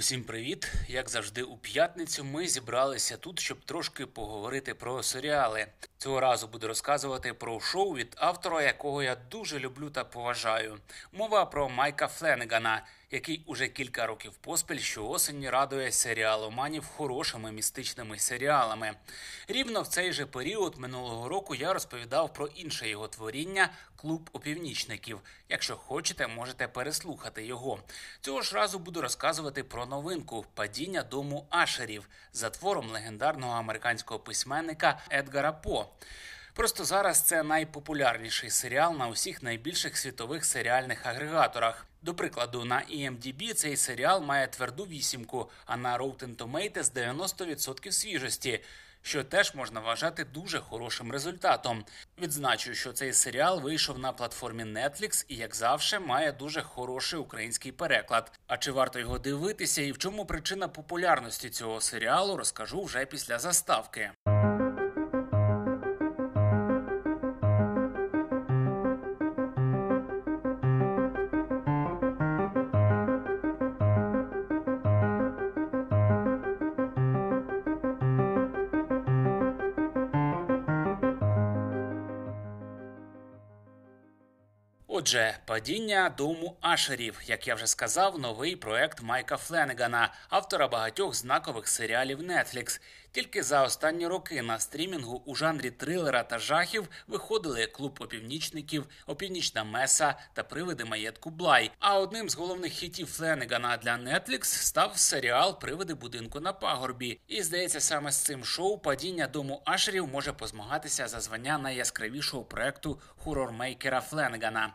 Усім привіт! Як завжди, у п'ятницю ми зібралися тут, щоб трошки поговорити про серіали. Цього разу буду розказувати про шоу від автора, якого я дуже люблю та поважаю. Мова про Майка Фленегана, який уже кілька років поспіль щоосені радує серіаломанів хорошими містичними серіалами. Рівно в цей же період минулого року я розповідав про інше його творіння клуб опівнічників. Якщо хочете, можете переслухати його. Цього ж разу буду розказувати про новинку падіння дому Ашерів за твором легендарного американського письменника Едгара По. Просто зараз це найпопулярніший серіал на усіх найбільших світових серіальних агрегаторах. До прикладу, на IMDb цей серіал має тверду вісімку, а на Rotten Tomatoes 90% свіжості. Що теж можна вважати дуже хорошим результатом. Відзначу, що цей серіал вийшов на платформі Netflix і, як завжди, має дуже хороший український переклад. А чи варто його дивитися і в чому причина популярності цього серіалу, розкажу вже після заставки. Отже, падіння дому Ашерів, як я вже сказав, новий проект Майка Фленегана, автора багатьох знакових серіалів Netflix. Тільки за останні роки на стрімінгу у жанрі трилера та жахів виходили клуб опівнічників, опівнічна меса та привиди маєтку Блай. А одним з головних хітів Фленегана для Netflix став серіал Привиди будинку на пагорбі. І здається, саме з цим шоу падіння дому Ашерів може позмагатися за звання найяскравішого проекту хорормейкера Фленегана.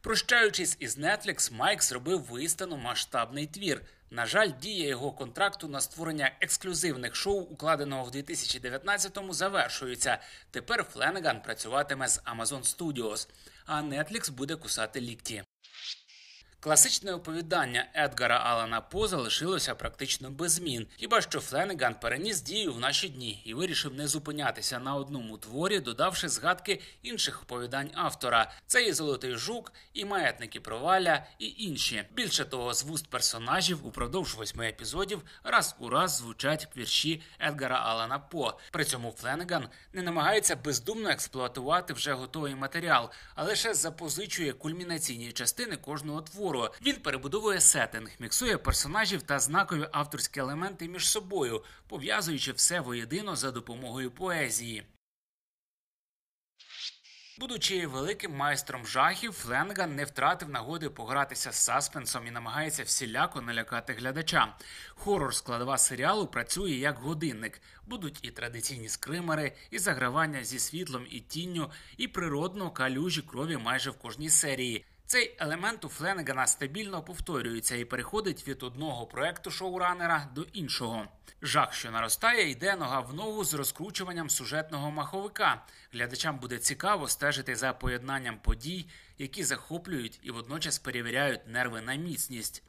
Прощаючись із Netflix, Майк зробив вистану масштабний твір. На жаль, дія його контракту на створення ексклюзивних шоу, укладеного в 2019-му, завершується. Тепер Фленеган працюватиме з Amazon Studios, а Netflix буде кусати лікті. Класичне оповідання Едгара Алана По залишилося практично без змін, хіба що Фленеган переніс дію в наші дні і вирішив не зупинятися на одному творі, додавши згадки інших оповідань автора: це і Золотий Жук, і маятники проваля, і інші. Більше того, з вуст персонажів упродовж восьми епізодів раз у раз звучать вірші Едгара Алана По. При цьому Фленеган не намагається бездумно експлуатувати вже готовий матеріал, а лише запозичує кульмінаційні частини кожного твору. Він перебудовує сеттинг, міксує персонажів та знакові авторські елементи між собою, пов'язуючи все воєдино за допомогою поезії. Будучи великим майстром жахів, Фленган не втратив нагоди погратися з саспенсом і намагається всіляко налякати глядача. Хорор складова серіалу працює як годинник. Будуть і традиційні скримери, і загравання зі світлом і тінню, і природно калюжі крові майже в кожній серії. Цей елемент у Фленегана стабільно повторюється і переходить від одного проекту шоуранера до іншого. Жах, що наростає, йде нога в ногу з розкручуванням сюжетного маховика. Глядачам буде цікаво стежити за поєднанням подій, які захоплюють і водночас перевіряють нерви на міцність.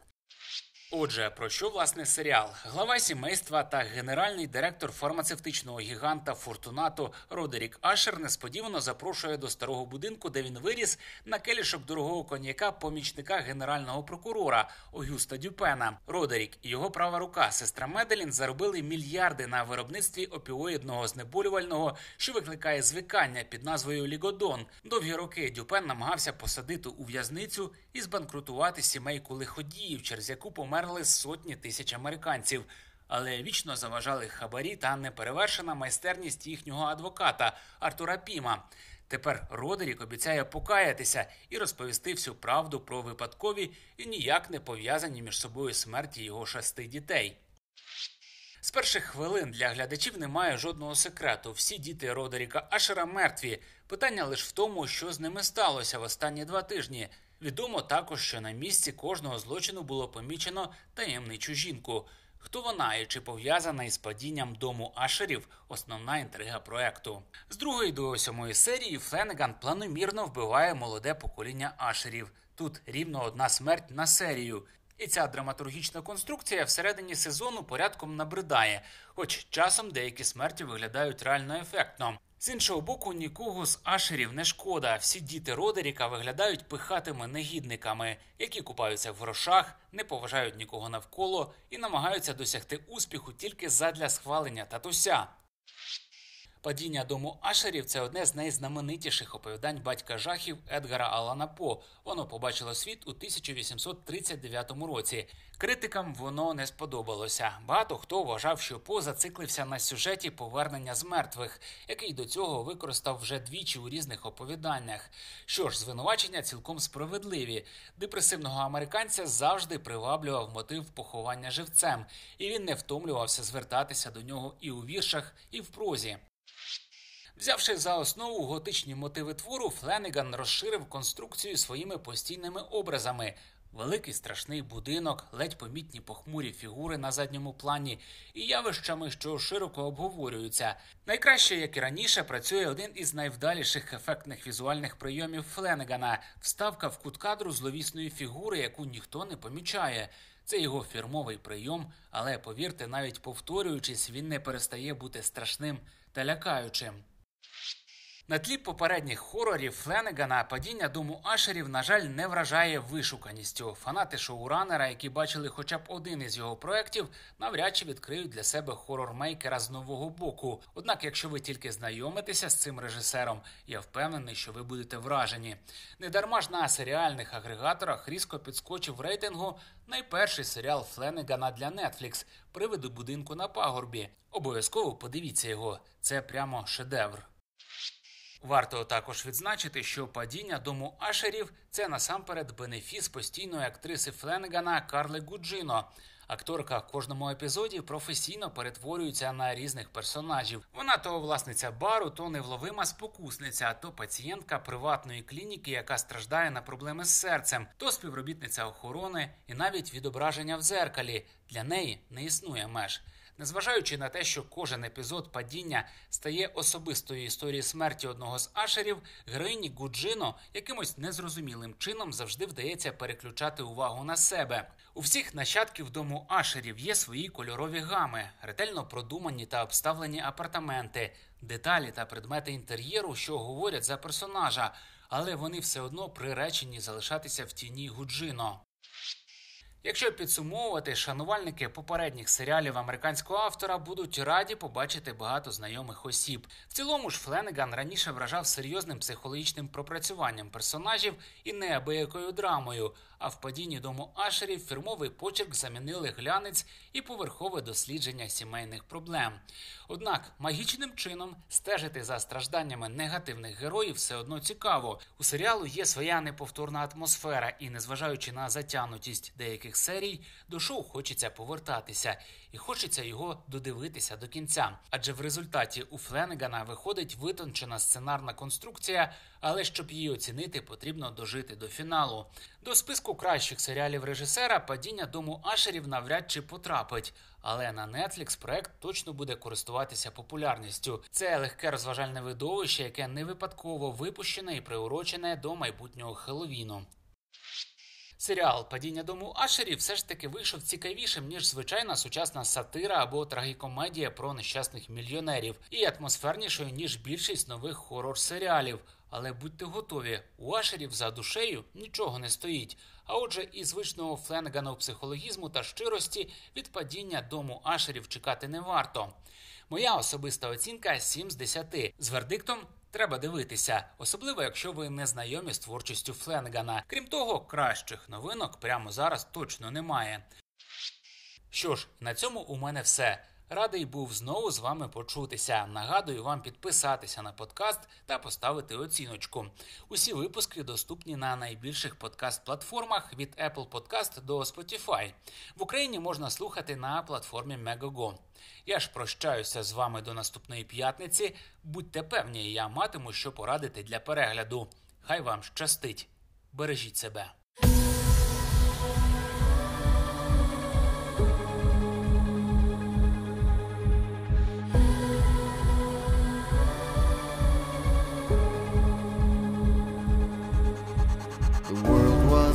Отже, про що власне серіал? Глава сімейства та генеральний директор фармацевтичного гіганта Фортунато Родерік Ашер несподівано запрошує до старого будинку, де він виріс, на келішок дорогого коньяка помічника генерального прокурора Огюста Дюпена. Родерік і його права рука, сестра Меделін, заробили мільярди на виробництві опіоїдного знеболювального, що викликає звикання під назвою Лігодон. Довгі роки Дюпен намагався посадити у в'язницю і збанкрутувати сімейку лиходіїв, через яку помер померли сотні тисяч американців, але вічно заважали хабарі та неперевершена майстерність їхнього адвоката Артура Піма. Тепер Родерік обіцяє покаятися і розповісти всю правду про випадкові і ніяк не пов'язані між собою смерті його шести дітей. З перших хвилин для глядачів немає жодного секрету. Всі діти Родеріка Ашера мертві. Питання лише в тому, що з ними сталося в останні два тижні. Відомо також, що на місці кожного злочину було помічено таємничу жінку. Хто вона і чи пов'язана із падінням дому Ашерів основна інтрига проекту. З другої до сьомої серії Фленеган планомірно вбиває молоде покоління Ашерів. Тут рівно одна смерть на серію. І ця драматургічна конструкція всередині сезону порядком набридає, хоч часом деякі смерті виглядають реально ефектно. З іншого боку, нікого з ашерів не шкода. Всі діти Родеріка виглядають пихатими негідниками, які купаються в грошах, не поважають нікого навколо і намагаються досягти успіху тільки задля схвалення татуся. Падіння дому Ашерів це одне з найзнаменитіших оповідань батька жахів Едгара Алана По. Воно побачило світ у 1839 році. Критикам воно не сподобалося. Багато хто вважав, що По зациклився на сюжеті повернення з мертвих, який до цього використав вже двічі у різних оповіданнях. Що ж, звинувачення цілком справедливі. Депресивного американця завжди приваблював мотив поховання живцем, і він не втомлювався звертатися до нього і у віршах, і в прозі. Взявши за основу готичні мотиви твору, Фленеган розширив конструкцію своїми постійними образами. Великий страшний будинок, ледь помітні похмурі фігури на задньому плані і явищами, що широко обговорюються. Найкраще, як і раніше, працює один із найвдаліших ефектних візуальних прийомів Фленегана вставка в кут кадру зловісної фігури, яку ніхто не помічає. Це його фірмовий прийом, але повірте, навіть повторюючись, він не перестає бути страшним та лякаючим. На тлі попередніх хорорів Фленегана падіння дому Ашерів, на жаль, не вражає вишуканістю. Фанати шоуранера, які бачили хоча б один із його проєктів, навряд чи відкриють для себе хорор-мейкера з нового боку. Однак, якщо ви тільки знайомитеся з цим режисером, я впевнений, що ви будете вражені. Недарма ж на серіальних агрегаторах різко підскочив рейтингу найперший серіал Фленегана для Netflix «Привиди будинку на пагорбі. Обов'язково подивіться його. Це прямо шедевр. Варто також відзначити, що падіння дому Ашерів це насамперед бенефіс постійної актриси Фленегана Карли Гуджино. Акторка в кожному епізоді професійно перетворюється на різних персонажів. Вона то власниця бару, то невловима спокусниця, то пацієнтка приватної клініки, яка страждає на проблеми з серцем, то співробітниця охорони і навіть відображення в зеркалі. Для неї не існує меж. Незважаючи на те, що кожен епізод падіння стає особистою історією смерті одного з ашерів, героїні Гуджино якимось незрозумілим чином завжди вдається переключати увагу на себе. У всіх нащадків дому ашерів є свої кольорові гами, ретельно продумані та обставлені апартаменти, деталі та предмети інтер'єру, що говорять за персонажа, але вони все одно приречені залишатися в тіні Гуджино. Якщо підсумовувати, шанувальники попередніх серіалів американського автора будуть раді побачити багато знайомих осіб. В цілому ж Фленеган раніше вражав серйозним психологічним пропрацюванням персонажів і неабиякою драмою. А в падінні дому Ашерів фірмовий почерк замінили глянець і поверхове дослідження сімейних проблем. Однак магічним чином стежити за стражданнями негативних героїв все одно цікаво. У серіалу є своя неповторна атмосфера, і незважаючи на затягнутість деяких серій, до шоу хочеться повертатися, і хочеться його додивитися до кінця. Адже в результаті у Фленегана виходить витончена сценарна конструкція, але щоб її оцінити, потрібно дожити до фіналу. До списку кращих серіалів режисера падіння дому Ашерів навряд чи потрапить. Але на Netflix проект точно буде користуватися популярністю. Це легке розважальне видовище, яке не випадково випущене і приурочене до майбутнього Хеллоуіну. Серіал Падіння дому Ашерів все ж таки вийшов цікавішим ніж звичайна сучасна сатира або трагікомедія про нещасних мільйонерів, і атмосфернішою ніж більшість нових хорор серіалів. Але будьте готові, у Ашерів за душею нічого не стоїть. А отже, і звичного Фленгану психологізму та щирості від падіння дому Ашерів чекати не варто. Моя особиста оцінка 7 з 10. з вердиктом. Треба дивитися, особливо якщо ви не знайомі з творчістю Фленгана. Крім того, кращих новинок прямо зараз точно немає. Що ж, на цьому у мене все. Радий був знову з вами почутися. Нагадую вам підписатися на подкаст та поставити оціночку. Усі випуски доступні на найбільших подкаст-платформах від Apple Podcast до Spotify. В Україні можна слухати на платформі Megogo. Я ж прощаюся з вами до наступної п'ятниці. Будьте певні, я матиму що порадити для перегляду. Хай вам щастить. Бережіть себе.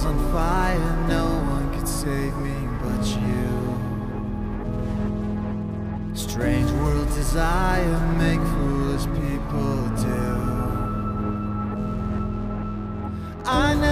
on fire, no one could save me but you. Strange world desire make foolish people do. I know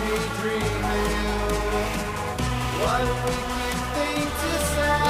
daydreaming. Why don't we keep to say.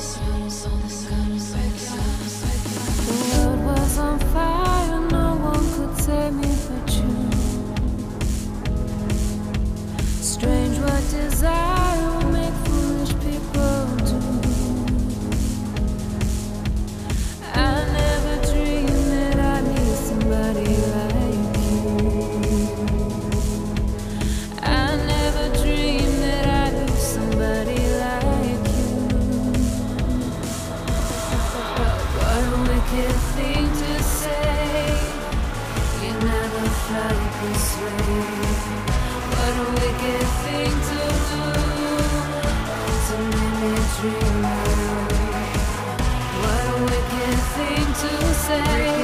The world was on fire. dream. What a wicked thing to say.